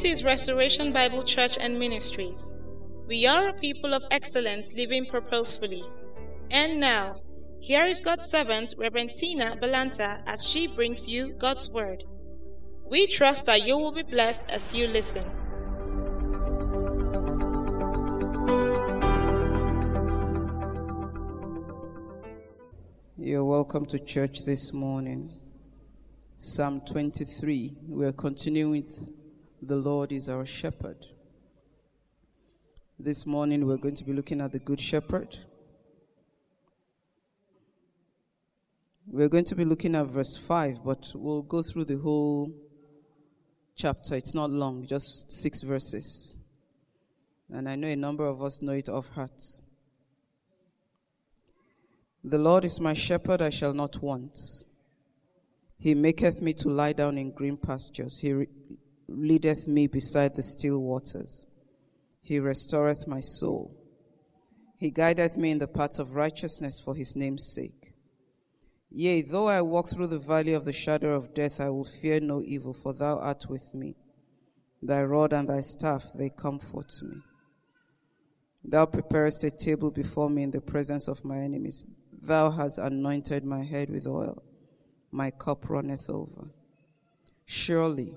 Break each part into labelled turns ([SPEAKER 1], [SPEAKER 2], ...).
[SPEAKER 1] This is Restoration Bible Church and Ministries. We are a people of excellence living purposefully. And now, here is God's servant, Reverend Tina Bolanta, as she brings you God's Word. We trust that you will be blessed as you listen.
[SPEAKER 2] You're welcome to church this morning. Psalm 23. We're continuing with The Lord is our shepherd. This morning we're going to be looking at the Good Shepherd. We're going to be looking at verse 5, but we'll go through the whole chapter. It's not long, just six verses. And I know a number of us know it off heart. The Lord is my shepherd, I shall not want. He maketh me to lie down in green pastures. He re- leadeth me beside the still waters. He restoreth my soul. He guideth me in the paths of righteousness for his name's sake. Yea, though I walk through the valley of the shadow of death, I will fear no evil, for thou art with me. Thy rod and thy staff, they comfort me. Thou preparest a table before me in the presence of my enemies. Thou hast anointed my head with oil. My cup runneth over. Surely,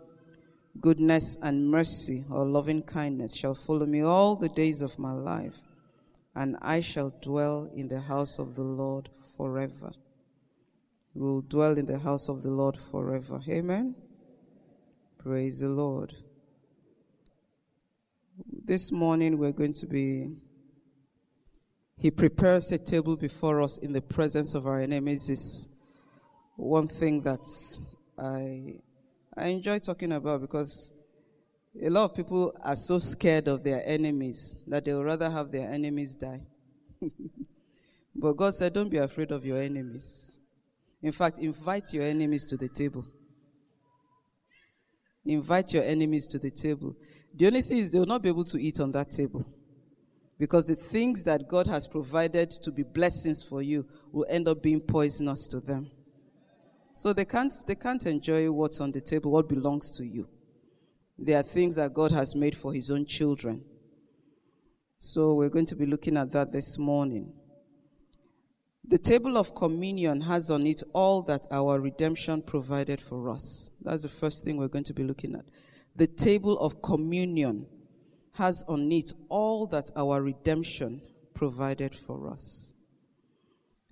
[SPEAKER 2] goodness and mercy or loving kindness shall follow me all the days of my life, and I shall dwell in the house of the Lord forever. We will dwell in the house of the Lord forever. Amen. Praise the Lord. This morning we're going to be he prepares a table before us in the presence of our enemies is one thing that I I enjoy talking about because a lot of people are so scared of their enemies that they would rather have their enemies die. but God said, Don't be afraid of your enemies. In fact, invite your enemies to the table. Invite your enemies to the table. The only thing is, they will not be able to eat on that table. Because the things that God has provided to be blessings for you will end up being poisonous to them. So they can't, they can't enjoy what's on the table, what belongs to you. There are things that God has made for His own children. So we're going to be looking at that this morning. The table of communion has on it all that our redemption provided for us. That's the first thing we're going to be looking at. The table of communion has on it all that our redemption provided for us.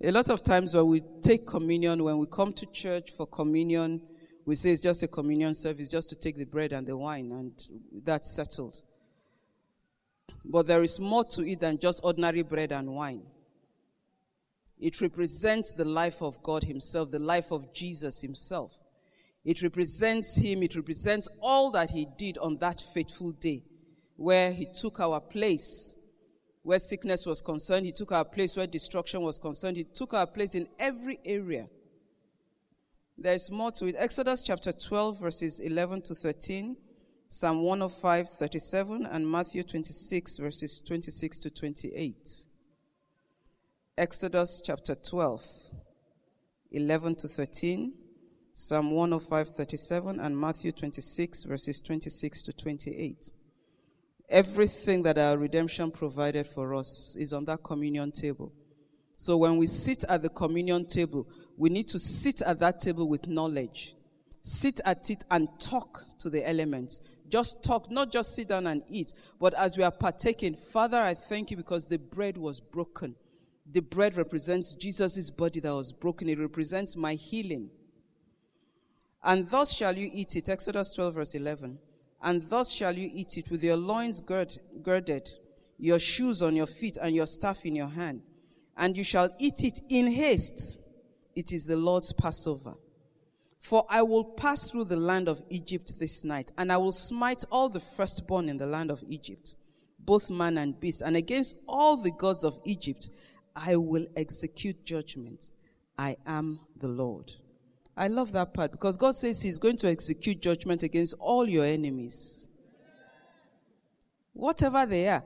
[SPEAKER 2] A lot of times when we take communion, when we come to church for communion, we say it's just a communion service, just to take the bread and the wine, and that's settled. But there is more to it than just ordinary bread and wine. It represents the life of God Himself, the life of Jesus Himself. It represents Him, it represents all that He did on that fateful day where He took our place. Where sickness was concerned, He took our place. Where destruction was concerned, He took our place in every area. There's more to it. Exodus chapter 12, verses 11 to 13, Psalm 105, 37, and Matthew 26, verses 26 to 28. Exodus chapter 12, 11 to 13, Psalm 105, 37, and Matthew 26, verses 26 to 28. Everything that our redemption provided for us is on that communion table. So when we sit at the communion table, we need to sit at that table with knowledge. Sit at it and talk to the elements. Just talk, not just sit down and eat, but as we are partaking, Father, I thank you because the bread was broken. The bread represents Jesus' body that was broken. It represents my healing. And thus shall you eat it. Exodus 12, verse 11. And thus shall you eat it with your loins gird, girded, your shoes on your feet, and your staff in your hand. And you shall eat it in haste. It is the Lord's Passover. For I will pass through the land of Egypt this night, and I will smite all the firstborn in the land of Egypt, both man and beast, and against all the gods of Egypt I will execute judgment. I am the Lord. I love that part because God says He's going to execute judgment against all your enemies. Whatever they are.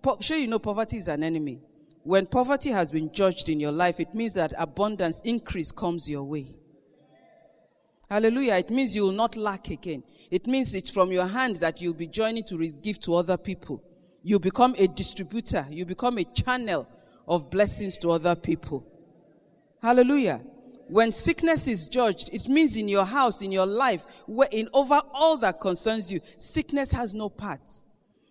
[SPEAKER 2] Po- sure, you know poverty is an enemy. When poverty has been judged in your life, it means that abundance, increase comes your way. Hallelujah. It means you will not lack again. It means it's from your hand that you'll be joining to give to other people. You become a distributor. You become a channel of blessings to other people. Hallelujah. When sickness is judged, it means in your house, in your life, where in over all that concerns you, sickness has no part.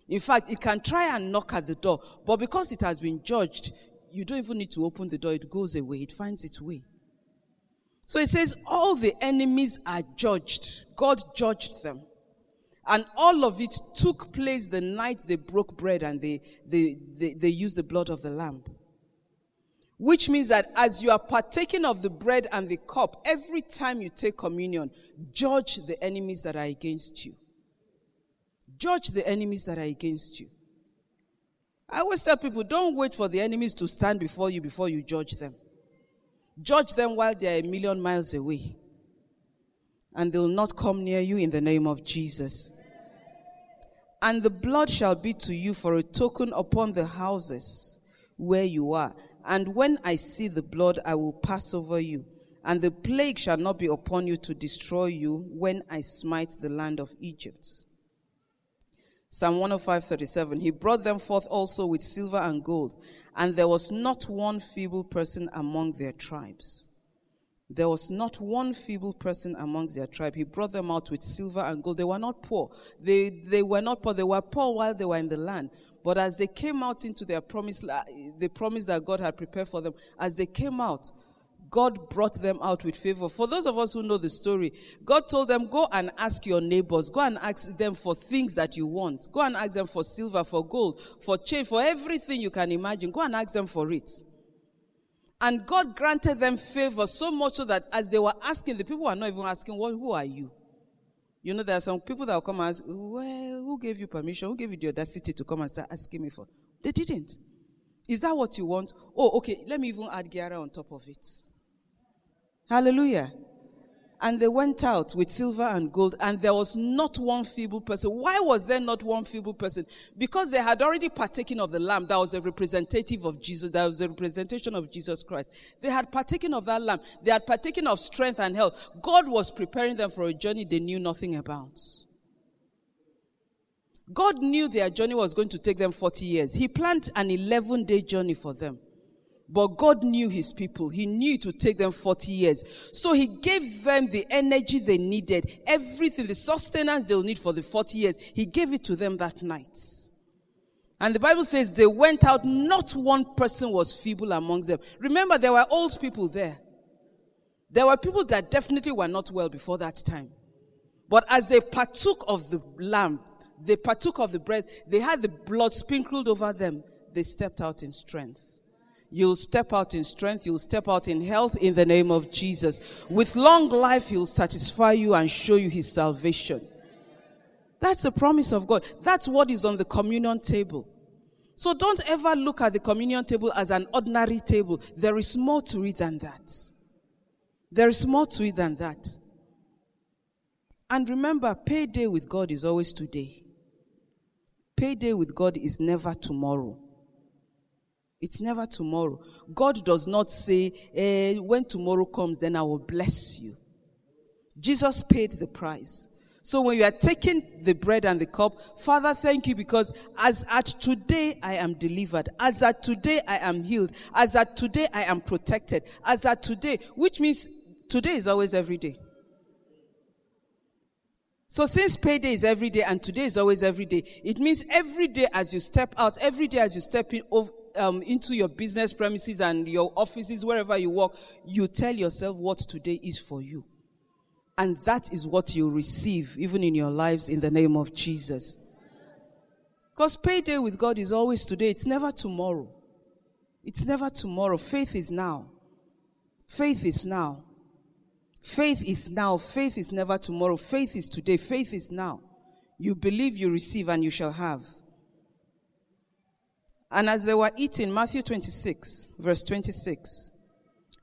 [SPEAKER 2] In fact, it can try and knock at the door, but because it has been judged, you don't even need to open the door. It goes away. It finds its way. So it says, all the enemies are judged. God judged them. And all of it took place the night they broke bread and they, they, they, they used the blood of the lamb. Which means that as you are partaking of the bread and the cup, every time you take communion, judge the enemies that are against you. Judge the enemies that are against you. I always tell people don't wait for the enemies to stand before you before you judge them. Judge them while they are a million miles away. And they will not come near you in the name of Jesus. And the blood shall be to you for a token upon the houses where you are. And when I see the blood, I will pass over you. And the plague shall not be upon you to destroy you when I smite the land of Egypt. Psalm 105 37. He brought them forth also with silver and gold, and there was not one feeble person among their tribes. There was not one feeble person amongst their tribe. He brought them out with silver and gold. They were not poor. They, they were not poor. They were poor while they were in the land. But as they came out into their promise, uh, the promise that God had prepared for them, as they came out, God brought them out with favor. For those of us who know the story, God told them, Go and ask your neighbors. Go and ask them for things that you want. Go and ask them for silver, for gold, for chain, for everything you can imagine. Go and ask them for it. And God granted them favor so much so that as they were asking, the people were not even asking, well, Who are you? You know, there are some people that will come and ask, Well, who gave you permission? Who gave you the audacity to come and start asking me for? They didn't. Is that what you want? Oh, okay, let me even add Giara on top of it. Hallelujah. And they went out with silver and gold, and there was not one feeble person. Why was there not one feeble person? Because they had already partaken of the lamb that was the representative of Jesus, that was the representation of Jesus Christ. They had partaken of that lamb. They had partaken of strength and health. God was preparing them for a journey they knew nothing about. God knew their journey was going to take them 40 years. He planned an 11 day journey for them. But God knew his people. He knew to take them 40 years. So he gave them the energy they needed, everything, the sustenance they'll need for the 40 years. He gave it to them that night. And the Bible says they went out, not one person was feeble amongst them. Remember, there were old people there. There were people that definitely were not well before that time. But as they partook of the lamb, they partook of the bread, they had the blood sprinkled over them, they stepped out in strength. You'll step out in strength. You'll step out in health in the name of Jesus. With long life, He'll satisfy you and show you His salvation. That's the promise of God. That's what is on the communion table. So don't ever look at the communion table as an ordinary table. There is more to it than that. There is more to it than that. And remember, payday with God is always today. Payday with God is never tomorrow. It's never tomorrow. God does not say, eh, when tomorrow comes, then I will bless you. Jesus paid the price. So when you are taking the bread and the cup, Father, thank you because as at today I am delivered. As at today I am healed. As at today I am protected. As at today, which means today is always every day. So since payday is every day and today is always every day, it means every day as you step out, every day as you step in, um, into your business premises and your offices, wherever you work, you tell yourself what today is for you. And that is what you receive, even in your lives, in the name of Jesus. Because payday with God is always today, it's never tomorrow. It's never tomorrow. Faith is now. Faith is now. Faith is now. Faith is never tomorrow. Faith is today. Faith is now. You believe, you receive, and you shall have. And as they were eating, Matthew 26, verse 26,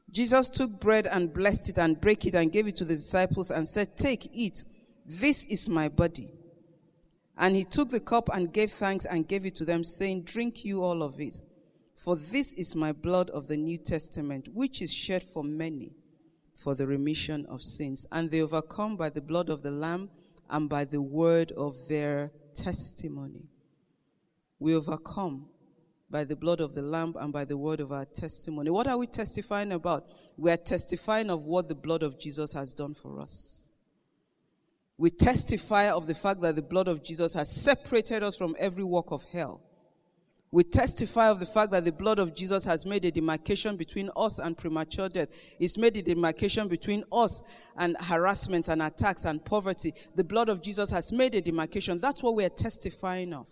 [SPEAKER 2] Jesus took bread and blessed it and broke it and gave it to the disciples and said, Take, eat. This is my body. And he took the cup and gave thanks and gave it to them, saying, Drink you all of it. For this is my blood of the New Testament, which is shed for many for the remission of sins. And they overcome by the blood of the Lamb and by the word of their testimony. We overcome by the blood of the Lamb and by the word of our testimony. What are we testifying about? We are testifying of what the blood of Jesus has done for us. We testify of the fact that the blood of Jesus has separated us from every work of hell. We testify of the fact that the blood of Jesus has made a demarcation between us and premature death. It's made a demarcation between us and harassments and attacks and poverty. The blood of Jesus has made a demarcation. That's what we are testifying of.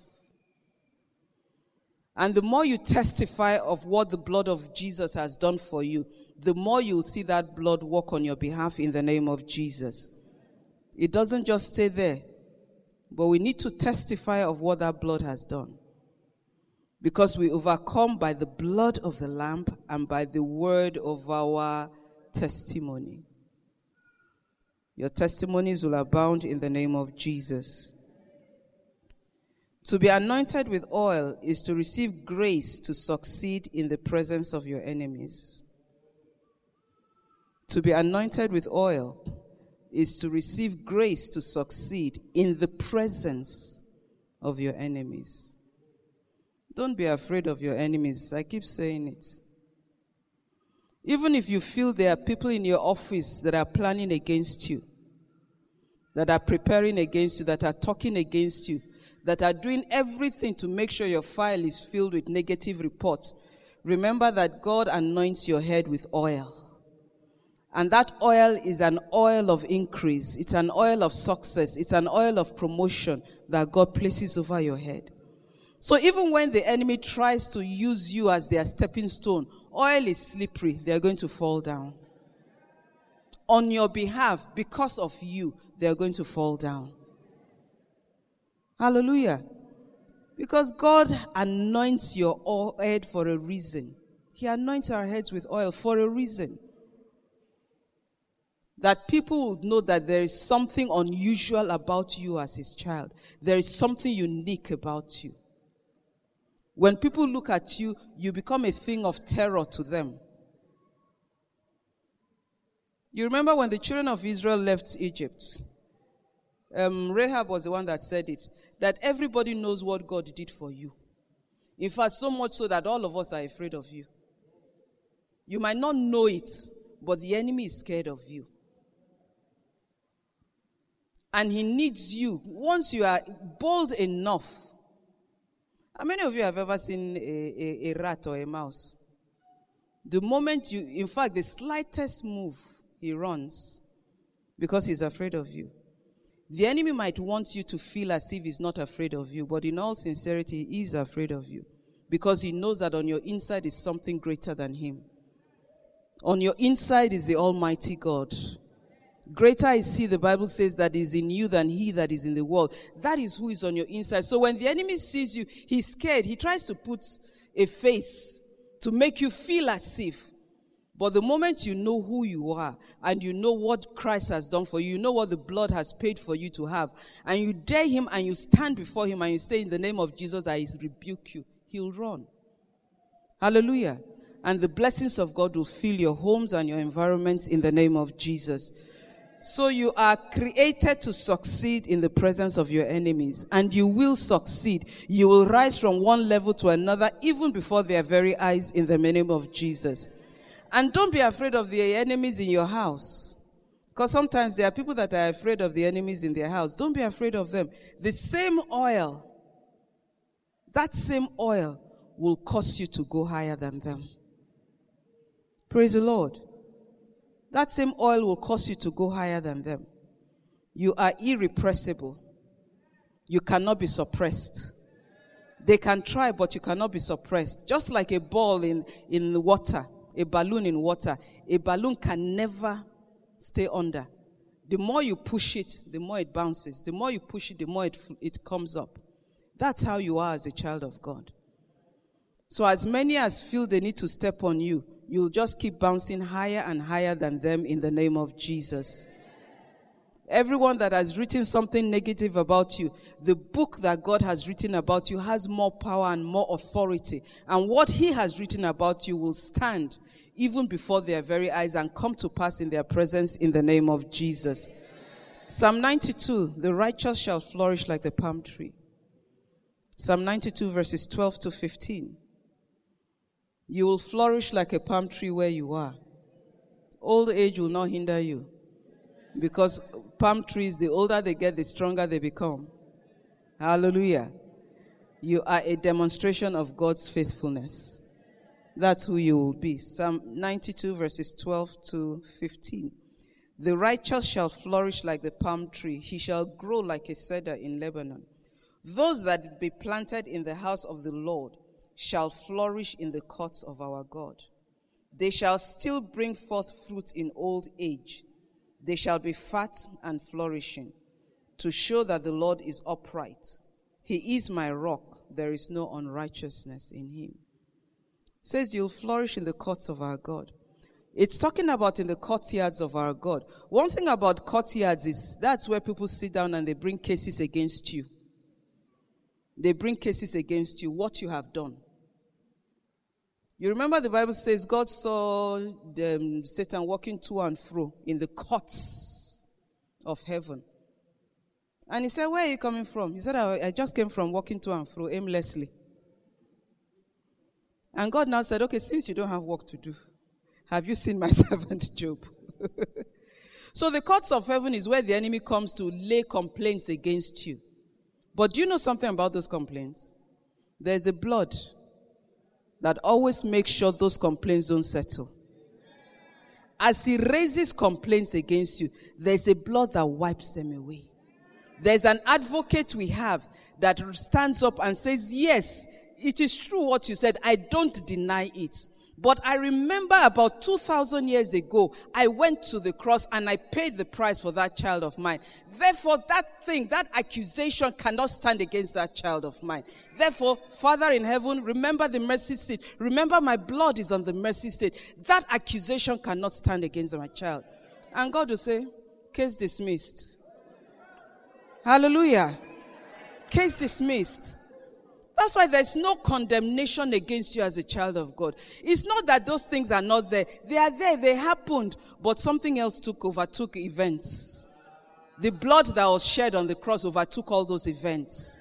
[SPEAKER 2] And the more you testify of what the blood of Jesus has done for you, the more you'll see that blood work on your behalf in the name of Jesus. It doesn't just stay there, but we need to testify of what that blood has done. Because we overcome by the blood of the Lamb and by the word of our testimony. Your testimonies will abound in the name of Jesus. To be anointed with oil is to receive grace to succeed in the presence of your enemies. To be anointed with oil is to receive grace to succeed in the presence of your enemies. Don't be afraid of your enemies. I keep saying it. Even if you feel there are people in your office that are planning against you, that are preparing against you, that are talking against you, that are doing everything to make sure your file is filled with negative reports, remember that God anoints your head with oil. And that oil is an oil of increase. It's an oil of success. It's an oil of promotion that God places over your head. So even when the enemy tries to use you as their stepping stone, oil is slippery. They're going to fall down. On your behalf, because of you, they're going to fall down. Hallelujah. Because God anoints your head for a reason. He anoints our heads with oil for a reason. That people would know that there is something unusual about you as his child. There is something unique about you. When people look at you, you become a thing of terror to them. You remember when the children of Israel left Egypt? Um, Rahab was the one that said it, that everybody knows what God did for you. In fact, so much so that all of us are afraid of you. You might not know it, but the enemy is scared of you. And he needs you. Once you are bold enough, how many of you have ever seen a, a, a rat or a mouse? The moment you, in fact, the slightest move, he runs because he's afraid of you. The enemy might want you to feel as if he's not afraid of you, but in all sincerity, he is afraid of you because he knows that on your inside is something greater than him. On your inside is the Almighty God. Greater is he, the Bible says, that is in you than he that is in the world. That is who is on your inside. So when the enemy sees you, he's scared. He tries to put a face to make you feel as if but the moment you know who you are and you know what Christ has done for you, you know what the blood has paid for you to have, and you dare him and you stand before him and you say, In the name of Jesus, I rebuke you, he'll run. Hallelujah. And the blessings of God will fill your homes and your environments in the name of Jesus. So you are created to succeed in the presence of your enemies, and you will succeed. You will rise from one level to another, even before their very eyes, in the name of Jesus. And don't be afraid of the enemies in your house. Because sometimes there are people that are afraid of the enemies in their house. Don't be afraid of them. The same oil, that same oil will cause you to go higher than them. Praise the Lord. That same oil will cause you to go higher than them. You are irrepressible. You cannot be suppressed. They can try, but you cannot be suppressed. Just like a ball in, in water a balloon in water, a balloon can never stay under. The more you push it, the more it bounces. The more you push it, the more it, it comes up. That's how you are as a child of God. So, as many as feel they need to step on you, you'll just keep bouncing higher and higher than them in the name of Jesus. Everyone that has written something negative about you, the book that God has written about you has more power and more authority. And what He has written about you will stand even before their very eyes and come to pass in their presence in the name of Jesus. Psalm 92 The righteous shall flourish like the palm tree. Psalm 92, verses 12 to 15. You will flourish like a palm tree where you are. Old age will not hinder you because palm trees, the older they get, the stronger they become. Hallelujah. You are a demonstration of God's faithfulness. That's who you will be. Psalm 92, verses 12 to 15. The righteous shall flourish like the palm tree, he shall grow like a cedar in Lebanon. Those that be planted in the house of the Lord shall flourish in the courts of our God. They shall still bring forth fruit in old age. They shall be fat and flourishing, to show that the Lord is upright. He is my rock. There is no unrighteousness in him. It says you'll flourish in the courts of our God. It's talking about in the courtyards of our God. One thing about courtyards is that's where people sit down and they bring cases against you. They bring cases against you, what you have done. You remember the Bible says God saw the, Satan walking to and fro in the courts of heaven. And he said, Where are you coming from? He said, I, I just came from walking to and fro aimlessly. And God now said, Okay, since you don't have work to do, have you seen my servant Job? so the courts of heaven is where the enemy comes to lay complaints against you. But do you know something about those complaints? There's the blood that always makes sure those complaints don't settle. As he raises complaints against you, there's a blood that wipes them away. There's an advocate we have that stands up and says, Yes, it is true what you said. I don't deny it. But I remember about 2,000 years ago, I went to the cross and I paid the price for that child of mine. Therefore, that thing, that accusation cannot stand against that child of mine. Therefore, Father in heaven, remember the mercy seat. Remember my blood is on the mercy seat. That accusation cannot stand against my child. And God will say, case dismissed. Hallelujah. Case dismissed. That's why there's no condemnation against you as a child of God. It's not that those things are not there. They are there, they happened, but something else took over, took events. The blood that was shed on the cross overtook all those events.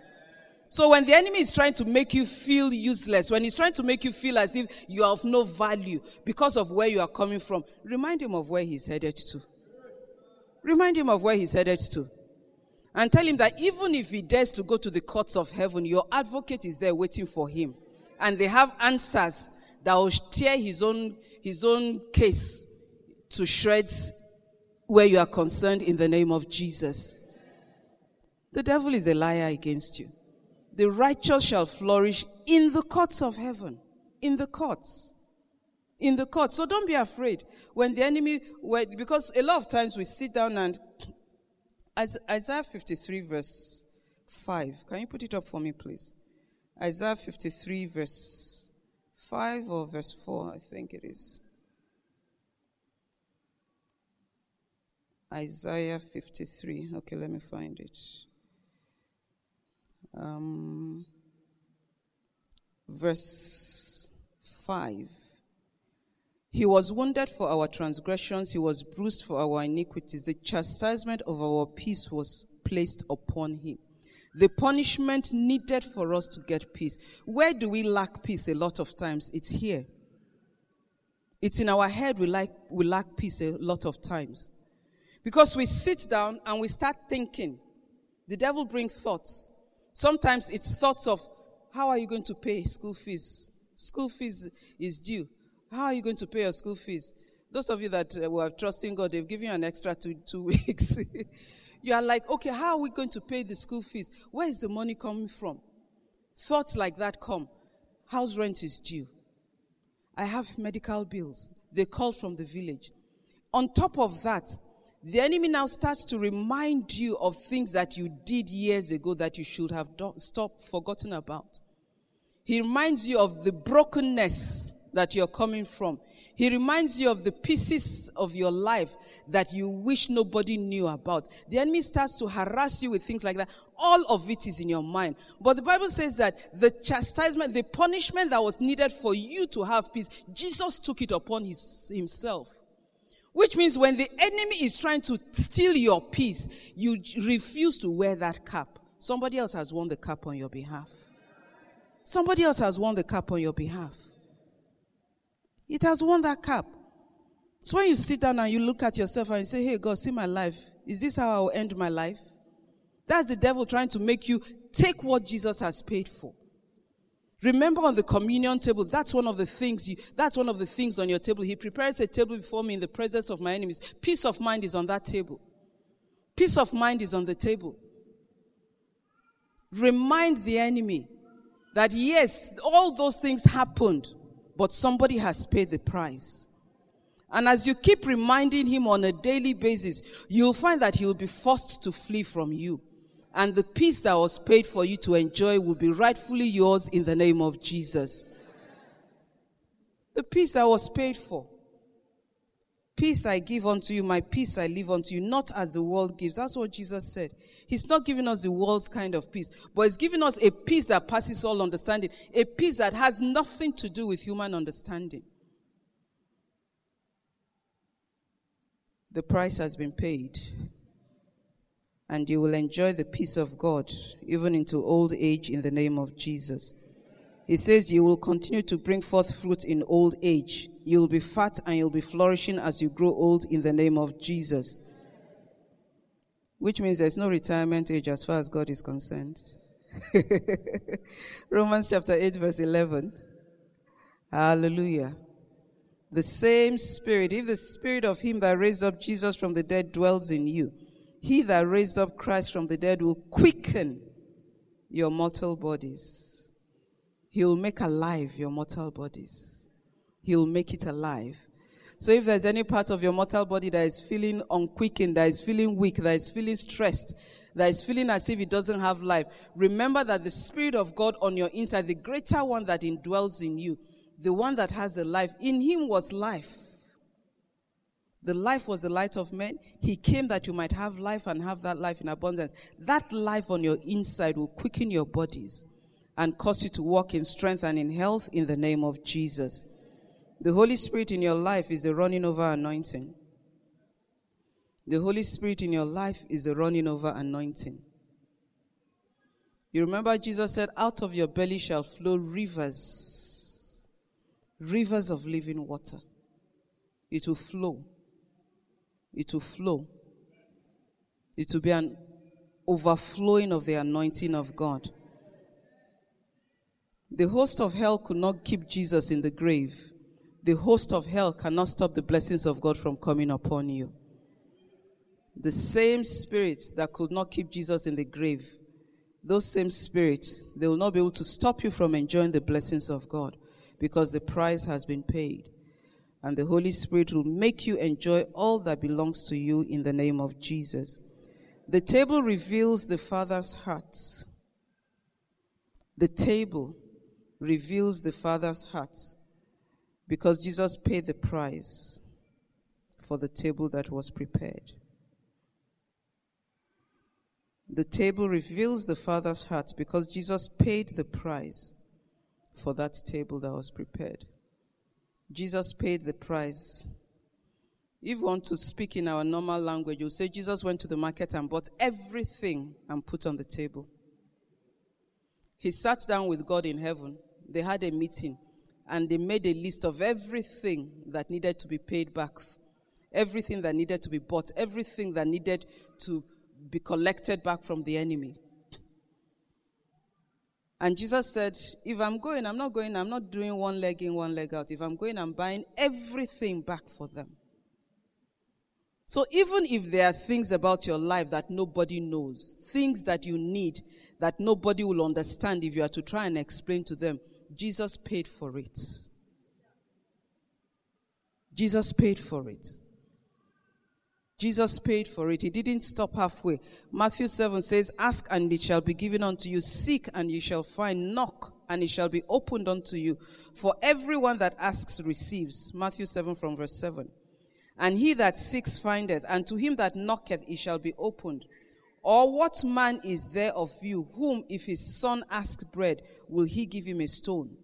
[SPEAKER 2] So when the enemy is trying to make you feel useless, when he's trying to make you feel as if you are of no value because of where you are coming from, remind him of where he's headed to. Remind him of where he's headed to and tell him that even if he dares to go to the courts of heaven, your advocate is there waiting for him. And they have answers that will tear his own, his own case to shreds where you are concerned in the name of Jesus. The devil is a liar against you. The righteous shall flourish in the courts of heaven. In the courts. In the courts. So don't be afraid when the enemy, because a lot of times we sit down and Isaiah 53, verse 5. Can you put it up for me, please? Isaiah 53, verse 5 or verse 4, I think it is. Isaiah 53. Okay, let me find it. Um, verse 5. He was wounded for our transgressions, he was bruised for our iniquities. The chastisement of our peace was placed upon him. The punishment needed for us to get peace. Where do we lack peace a lot of times? It's here. It's in our head we, like, we lack peace a lot of times. Because we sit down and we start thinking. The devil brings thoughts. Sometimes it's thoughts of how are you going to pay school fees? School fees is due. How are you going to pay your school fees? Those of you that uh, were trusting God, they've given you an extra two, two weeks. you are like, okay, how are we going to pay the school fees? Where is the money coming from? Thoughts like that come. House rent is due. I have medical bills. They call from the village. On top of that, the enemy now starts to remind you of things that you did years ago that you should have stopped, forgotten about. He reminds you of the brokenness that you're coming from. He reminds you of the pieces of your life that you wish nobody knew about. The enemy starts to harass you with things like that. All of it is in your mind. But the Bible says that the chastisement, the punishment that was needed for you to have peace, Jesus took it upon his, himself. Which means when the enemy is trying to steal your peace, you refuse to wear that cap. Somebody else has worn the cap on your behalf. Somebody else has worn the cap on your behalf. It has won that cup. So when you sit down and you look at yourself and you say, Hey, God, see my life. Is this how I will end my life? That's the devil trying to make you take what Jesus has paid for. Remember on the communion table, that's one of the things you, that's one of the things on your table. He prepares a table before me in the presence of my enemies. Peace of mind is on that table. Peace of mind is on the table. Remind the enemy that yes, all those things happened, but somebody has paid the price. And as you keep reminding him on a daily basis, you'll find that he will be forced to flee from you. And the peace that was paid for you to enjoy will be rightfully yours in the name of Jesus. The peace that was paid for. Peace I give unto you, my peace I leave unto you, not as the world gives. That's what Jesus said. He's not giving us the world's kind of peace, but He's giving us a peace that passes all understanding, a peace that has nothing to do with human understanding. The price has been paid, and you will enjoy the peace of God even into old age in the name of Jesus. He says, You will continue to bring forth fruit in old age. You'll be fat and you'll be flourishing as you grow old in the name of Jesus. Which means there's no retirement age as far as God is concerned. Romans chapter 8, verse 11. Hallelujah. The same spirit, if the spirit of him that raised up Jesus from the dead dwells in you, he that raised up Christ from the dead will quicken your mortal bodies. He will make alive your mortal bodies. He'll make it alive. So if there's any part of your mortal body that is feeling unquickened, that is feeling weak, that is feeling stressed, that is feeling as if it doesn't have life, remember that the Spirit of God on your inside, the greater one that indwells in you, the one that has the life, in him was life. The life was the light of men. He came that you might have life and have that life in abundance. That life on your inside will quicken your bodies and cause you to walk in strength and in health in the name of Jesus. The Holy Spirit in your life is the running over anointing. The Holy Spirit in your life is the running over anointing. You remember Jesus said, Out of your belly shall flow rivers, rivers of living water. It will flow. It will flow. It will be an overflowing of the anointing of God. The host of hell could not keep Jesus in the grave the host of hell cannot stop the blessings of God from coming upon you. The same spirit that could not keep Jesus in the grave, those same spirits, they will not be able to stop you from enjoying the blessings of God because the price has been paid. And the Holy Spirit will make you enjoy all that belongs to you in the name of Jesus. The table reveals the Father's heart. The table reveals the Father's heart because Jesus paid the price for the table that was prepared. The table reveals the Father's heart because Jesus paid the price for that table that was prepared. Jesus paid the price. If you want to speak in our normal language, you'll say Jesus went to the market and bought everything and put on the table. He sat down with God in heaven. They had a meeting and they made a list of everything that needed to be paid back, everything that needed to be bought, everything that needed to be collected back from the enemy. And Jesus said, If I'm going, I'm not going, I'm not doing one leg in, one leg out. If I'm going, I'm buying everything back for them. So even if there are things about your life that nobody knows, things that you need that nobody will understand if you are to try and explain to them, Jesus paid for it. Jesus paid for it. Jesus paid for it. He didn't stop halfway. Matthew 7 says, Ask and it shall be given unto you, seek and you shall find, knock and it shall be opened unto you. For everyone that asks receives. Matthew 7 from verse 7. And he that seeks findeth, and to him that knocketh it shall be opened. Or what man is there of you whom, if his son asks bread, will he give him a stone?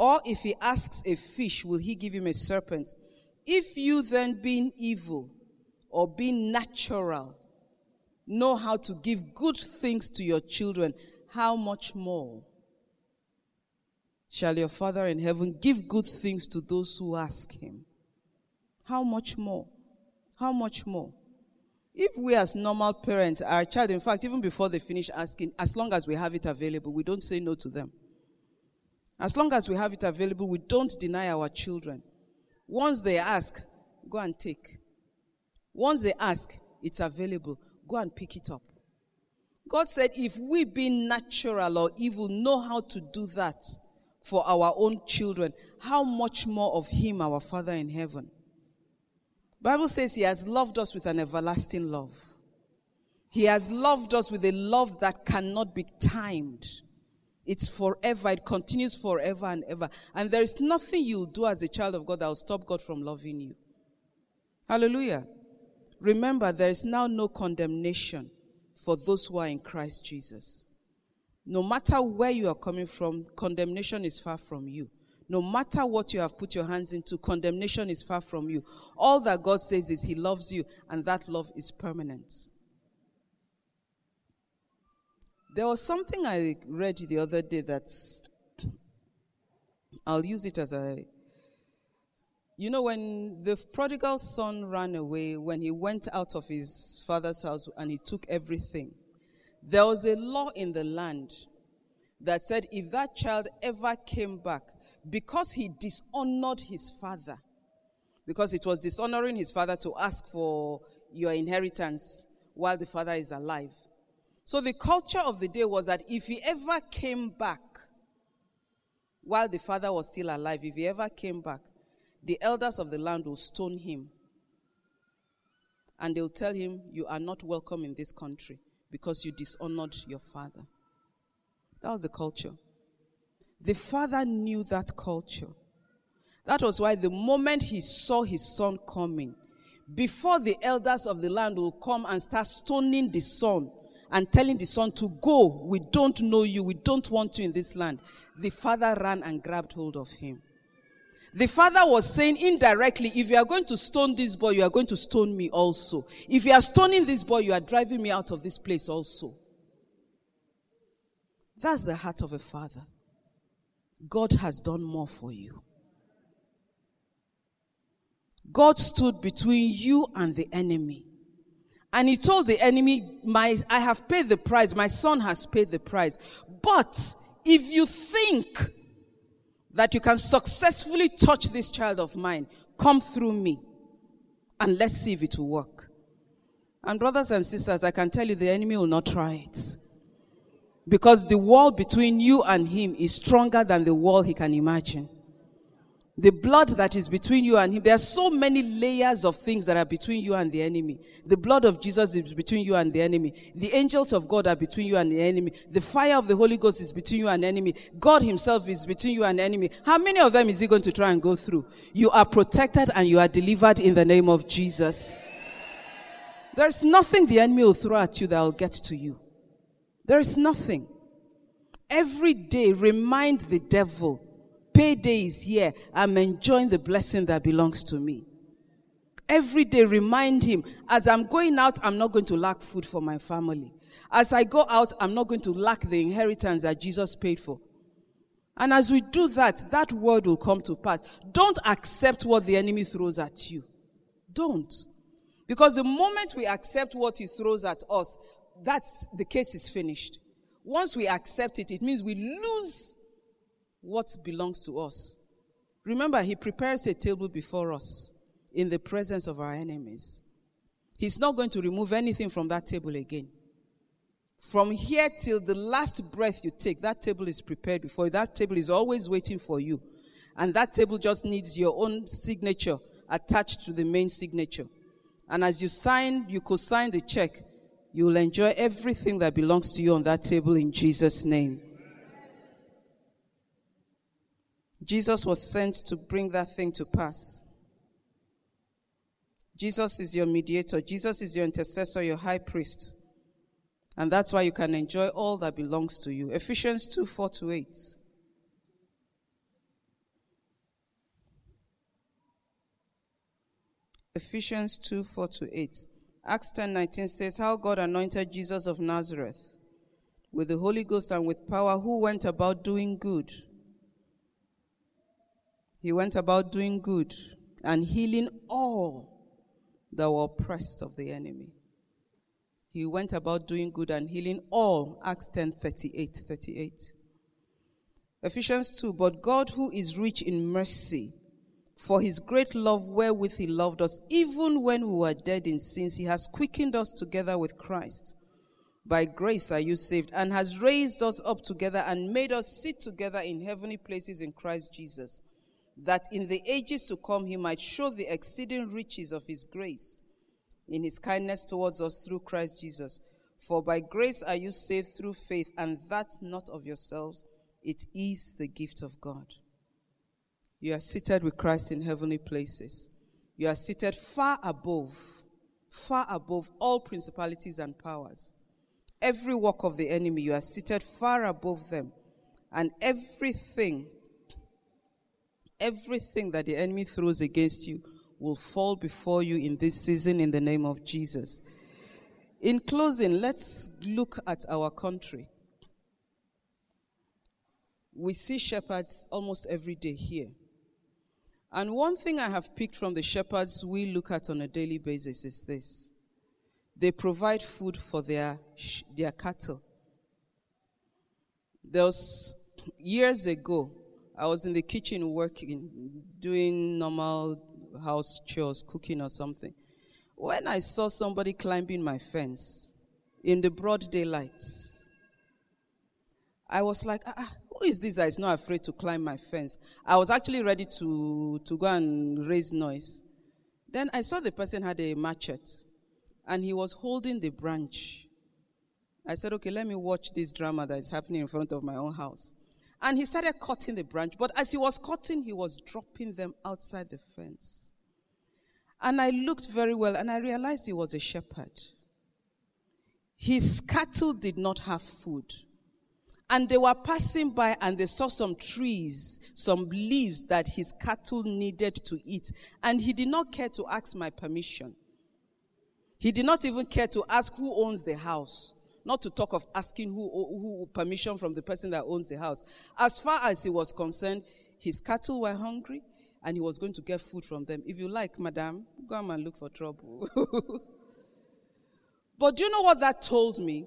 [SPEAKER 2] Or if he asks a fish, will he give him a serpent? If you then, being evil or being natural, know how to give good things to your children, how much more shall your Father in heaven give good things to those who ask him? How much more? How much more? If we as normal parents, our child, in fact, even before they finish asking, as long as we have it available, we don't say no to them. As long as we have it available, we don't deny our children. Once they ask, go and take. Once they ask, it's available. Go and pick it up. God said, if we, being natural or evil, know how to do that for our own children, how much more of Him, our Father in heaven? Bible says He has loved us with an everlasting love. He has loved us with a love that cannot be timed. It's forever. It continues forever and ever. And there is nothing you'll do as a child of God that will stop God from loving you. Hallelujah. Remember, there is now no condemnation for those who are in Christ Jesus. No matter where you are coming from, condemnation is far from you. No matter what you have put your hands into, condemnation is far from you. All that God says is He loves you, and that love is permanent. There was something I read the other day that's, I'll use it as a, you know, when the prodigal son ran away, when he went out of his father's house and he took everything, there was a law in the land that said if that child ever came back, because he dishonored his father, because it was dishonoring his father to ask for your inheritance while the father is alive. So the culture of the day was that if he ever came back while the father was still alive, if he ever came back, the elders of the land will stone him. And they'll tell him, You are not welcome in this country because you dishonored your father. That was the culture. The father knew that culture. That was why the moment he saw his son coming, before the elders of the land will come and start stoning the son, and telling the son to go. We don't know you. We don't want you in this land. The father ran and grabbed hold of him. The father was saying indirectly, if you are going to stone this boy, you are going to stone me also. If you are stoning this boy, you are driving me out of this place also. That's the heart of a father. God has done more for you. God stood between you and the enemy. And he told the enemy, my, I have paid the price. My son has paid the price. But if you think that you can successfully touch this child of mine, come through me and let's see if it will work. And brothers and sisters, I can tell you the enemy will not try it. Because the wall between you and him is stronger than the wall he can imagine the blood that is between you and him. There are so many layers of things that are between you and the enemy. The blood of Jesus is between you and the enemy. The angels of God are between you and the enemy. The fire of the Holy Ghost is between you and the enemy. God himself is between you and the enemy. How many of them is he going to try and go through? You are protected and you are delivered in the name of Jesus. There's nothing the enemy will throw at you that will get to you. There is nothing. Every day remind the devil payday is here. I'm enjoying the blessing that belongs to me. Every day, remind him as I'm going out, I'm not going to lack food for my family. As I go out, I'm not going to lack the inheritance that Jesus paid for. And as we do that, that word will come to pass. Don't accept what the enemy throws at you. Don't. Because the moment we accept what he throws at us, that's the case is finished. Once we accept it, it means we lose what belongs to us. Remember, He prepares a table before us in the presence of our enemies. He's not going to remove anything from that table again. From here till the last breath you take, that table is prepared before you. That table is always waiting for you. And that table just needs your own signature attached to the main signature. And as you sign, you could sign the check. You will enjoy everything that belongs to you on that table in Jesus' name. Jesus was sent to bring that thing to pass. Jesus is your mediator, Jesus is your intercessor, your high priest. And that's why you can enjoy all that belongs to you. Ephesians 2 4 to 8. Ephesians 2 4 to 8. Acts ten nineteen says, How God anointed Jesus of Nazareth with the Holy Ghost and with power, who went about doing good. He went about doing good and healing all that were oppressed of the enemy. He went about doing good and healing all. Acts 10 38. 38. Ephesians 2 But God, who is rich in mercy, for his great love wherewith he loved us, even when we were dead in sins, he has quickened us together with Christ. By grace are you saved, and has raised us up together and made us sit together in heavenly places in Christ Jesus, that in the ages to come he might show the exceeding riches of his grace in his kindness towards us through Christ Jesus. For by grace are you saved through faith, and that not of yourselves, it is the gift of God. You are seated with Christ in heavenly places. You are seated far above, far above all principalities and powers. Every work of the enemy, you are seated far above them. And everything, everything that the enemy throws against you will fall before you in this season in the name of Jesus. In closing, let's look at our country. We see shepherds almost every day here. And one thing I have picked from the shepherds we look at on a daily basis is this they provide food for their, their cattle. There was years ago, I was in the kitchen working, doing normal house chores, cooking or something. When I saw somebody climbing my fence in the broad daylight, I was like, ah, ah who is this that is not afraid to climb my fence? I was actually ready to, to go and raise noise. Then I saw the person had a machete and he was holding the branch. I said, okay, let me watch this drama that is happening in front of my own house. And he started cutting the branch, but as he was cutting, he was dropping them outside the fence. And I looked very well and I realized he was a shepherd. His cattle did not have food. And they were passing by and they saw some trees, some leaves that his cattle needed to eat. And he did not care to ask my permission. He did not even care to ask who owns the house. Not to talk of asking who, who permission from the person that owns the house. As far as he was concerned, his cattle were hungry and he was going to get food from them. If you like, madam, go and look for trouble. but do you know what that told me?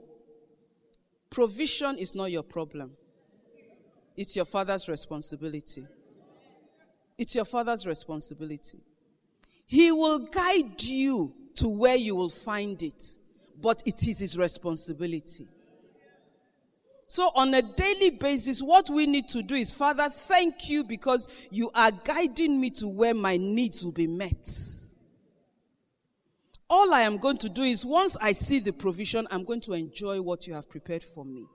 [SPEAKER 2] Provision is not your problem, it's your father's responsibility. It's your father's responsibility. He will guide you to where you will find it, but it is his responsibility. So, on a daily basis, what we need to do is, Father, thank you because you are guiding me to where my needs will be met. All I am going to do is, once I see the provision, I'm going to enjoy what you have prepared for me.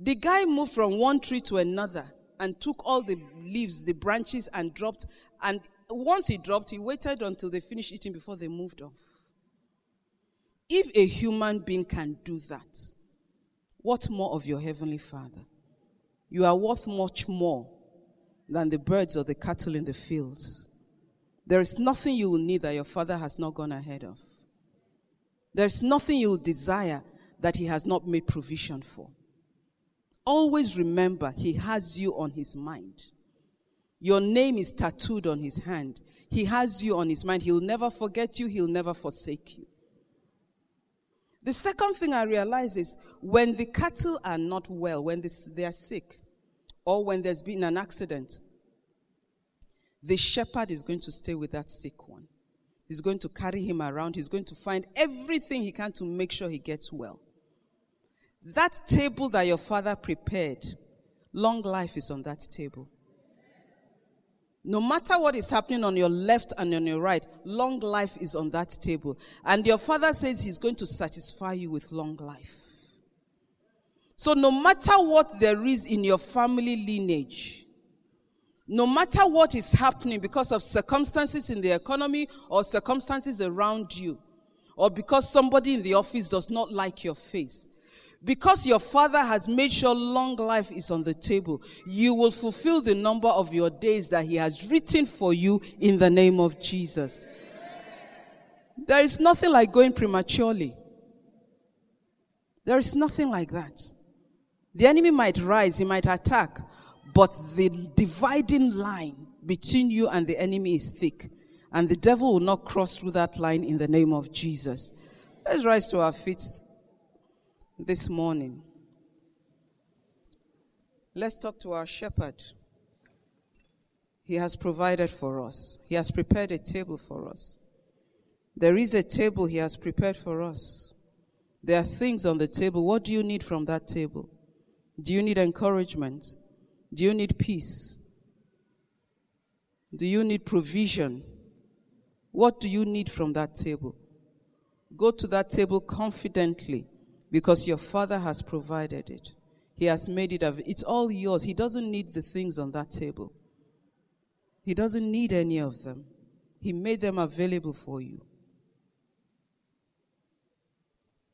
[SPEAKER 2] The guy moved from one tree to another and took all the leaves, the branches, and dropped. And once he dropped, he waited until they finished eating before they moved off. If a human being can do that, what more of your heavenly Father? You are worth much more than the birds or the cattle in the fields. There is nothing you will need that your Father has not gone ahead of. There's nothing you will desire that He has not made provision for. Always remember, He has you on His mind. Your name is tattooed on His hand. He has you on His mind. He'll never forget you, He'll never forsake you. The second thing I realize is when the cattle are not well, when they are sick, or when there's been an accident, the shepherd is going to stay with that sick one. He's going to carry him around. He's going to find everything he can to make sure he gets well. That table that your father prepared, long life is on that table. No matter what is happening on your left and on your right, long life is on that table. And your father says he's going to satisfy you with long life. So, no matter what there is in your family lineage, no matter what is happening because of circumstances in the economy or circumstances around you, or because somebody in the office does not like your face, because your father has made sure long life is on the table, you will fulfill the number of your days that he has written for you in the name of Jesus. There is nothing like going prematurely. There is nothing like that. The enemy might rise, he might attack, but the dividing line between you and the enemy is thick. And the devil will not cross through that line in the name of Jesus. Let's rise to our feet this morning. Let's talk to our shepherd. He has provided for us, He has prepared a table for us. There is a table He has prepared for us. There are things on the table. What do you need from that table? Do you need encouragement? Do you need peace? Do you need provision? What do you need from that table? Go to that table confidently because your Father has provided it. He has made it, av- it's all yours. He doesn't need the things on that table, He doesn't need any of them. He made them available for you.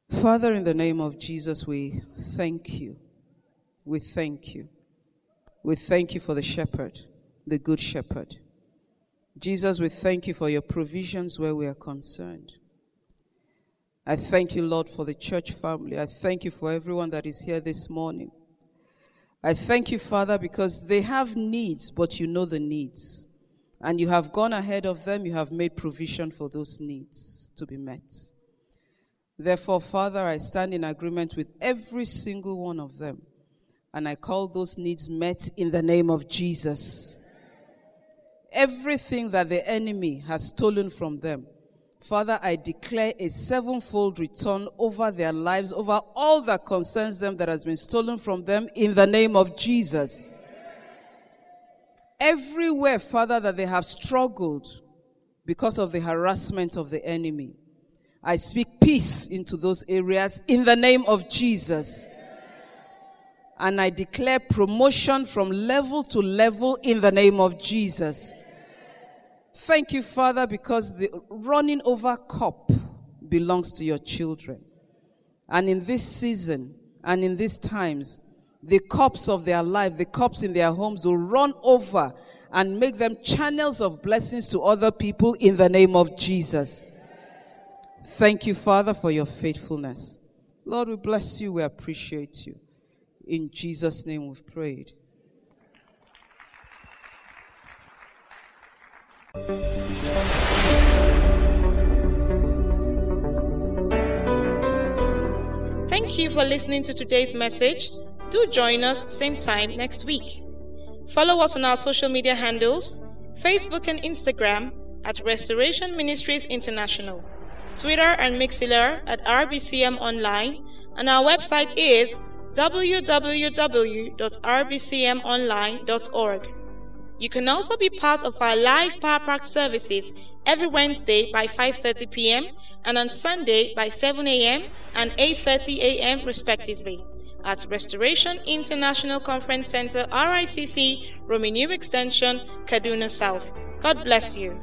[SPEAKER 2] Father, in the name of Jesus, we thank you. We thank you. We thank you for the shepherd, the good shepherd. Jesus, we thank you for your provisions where we are concerned. I thank you, Lord, for the church family. I thank you for everyone that is here this morning. I thank you, Father, because they have needs, but you know the needs. And you have gone ahead of them, you have made provision for those needs to be met. Therefore, Father, I stand in agreement with every single one of them. And I call those needs met in the name of Jesus. Everything that the enemy has stolen from them, Father, I declare a sevenfold return over their lives, over all that concerns them that has been stolen from them in the name of Jesus. Everywhere, Father, that they have struggled because of the harassment of the enemy, I speak peace into those areas in the name of Jesus. And I declare promotion from level to level in the name of Jesus. Thank you, Father, because the running over cup belongs to your children. And in this season and in these times, the cups of their life, the cups in their homes will run over and make them channels of blessings to other people in the name of Jesus. Thank you, Father, for your faithfulness. Lord, we bless you. We appreciate you. In Jesus' name we've prayed.
[SPEAKER 1] Thank you for listening to today's message. Do join us same time next week. Follow us on our social media handles Facebook and Instagram at Restoration Ministries International, Twitter and Mixlr at RBCM Online, and our website is www.rbcmonline.org. You can also be part of our live Power Pack services every Wednesday by 5:30 p.m. and on Sunday by 7 a.m. and 8:30 a.m. respectively at Restoration International Conference Center RICC Romi Extension Kaduna South. God bless you.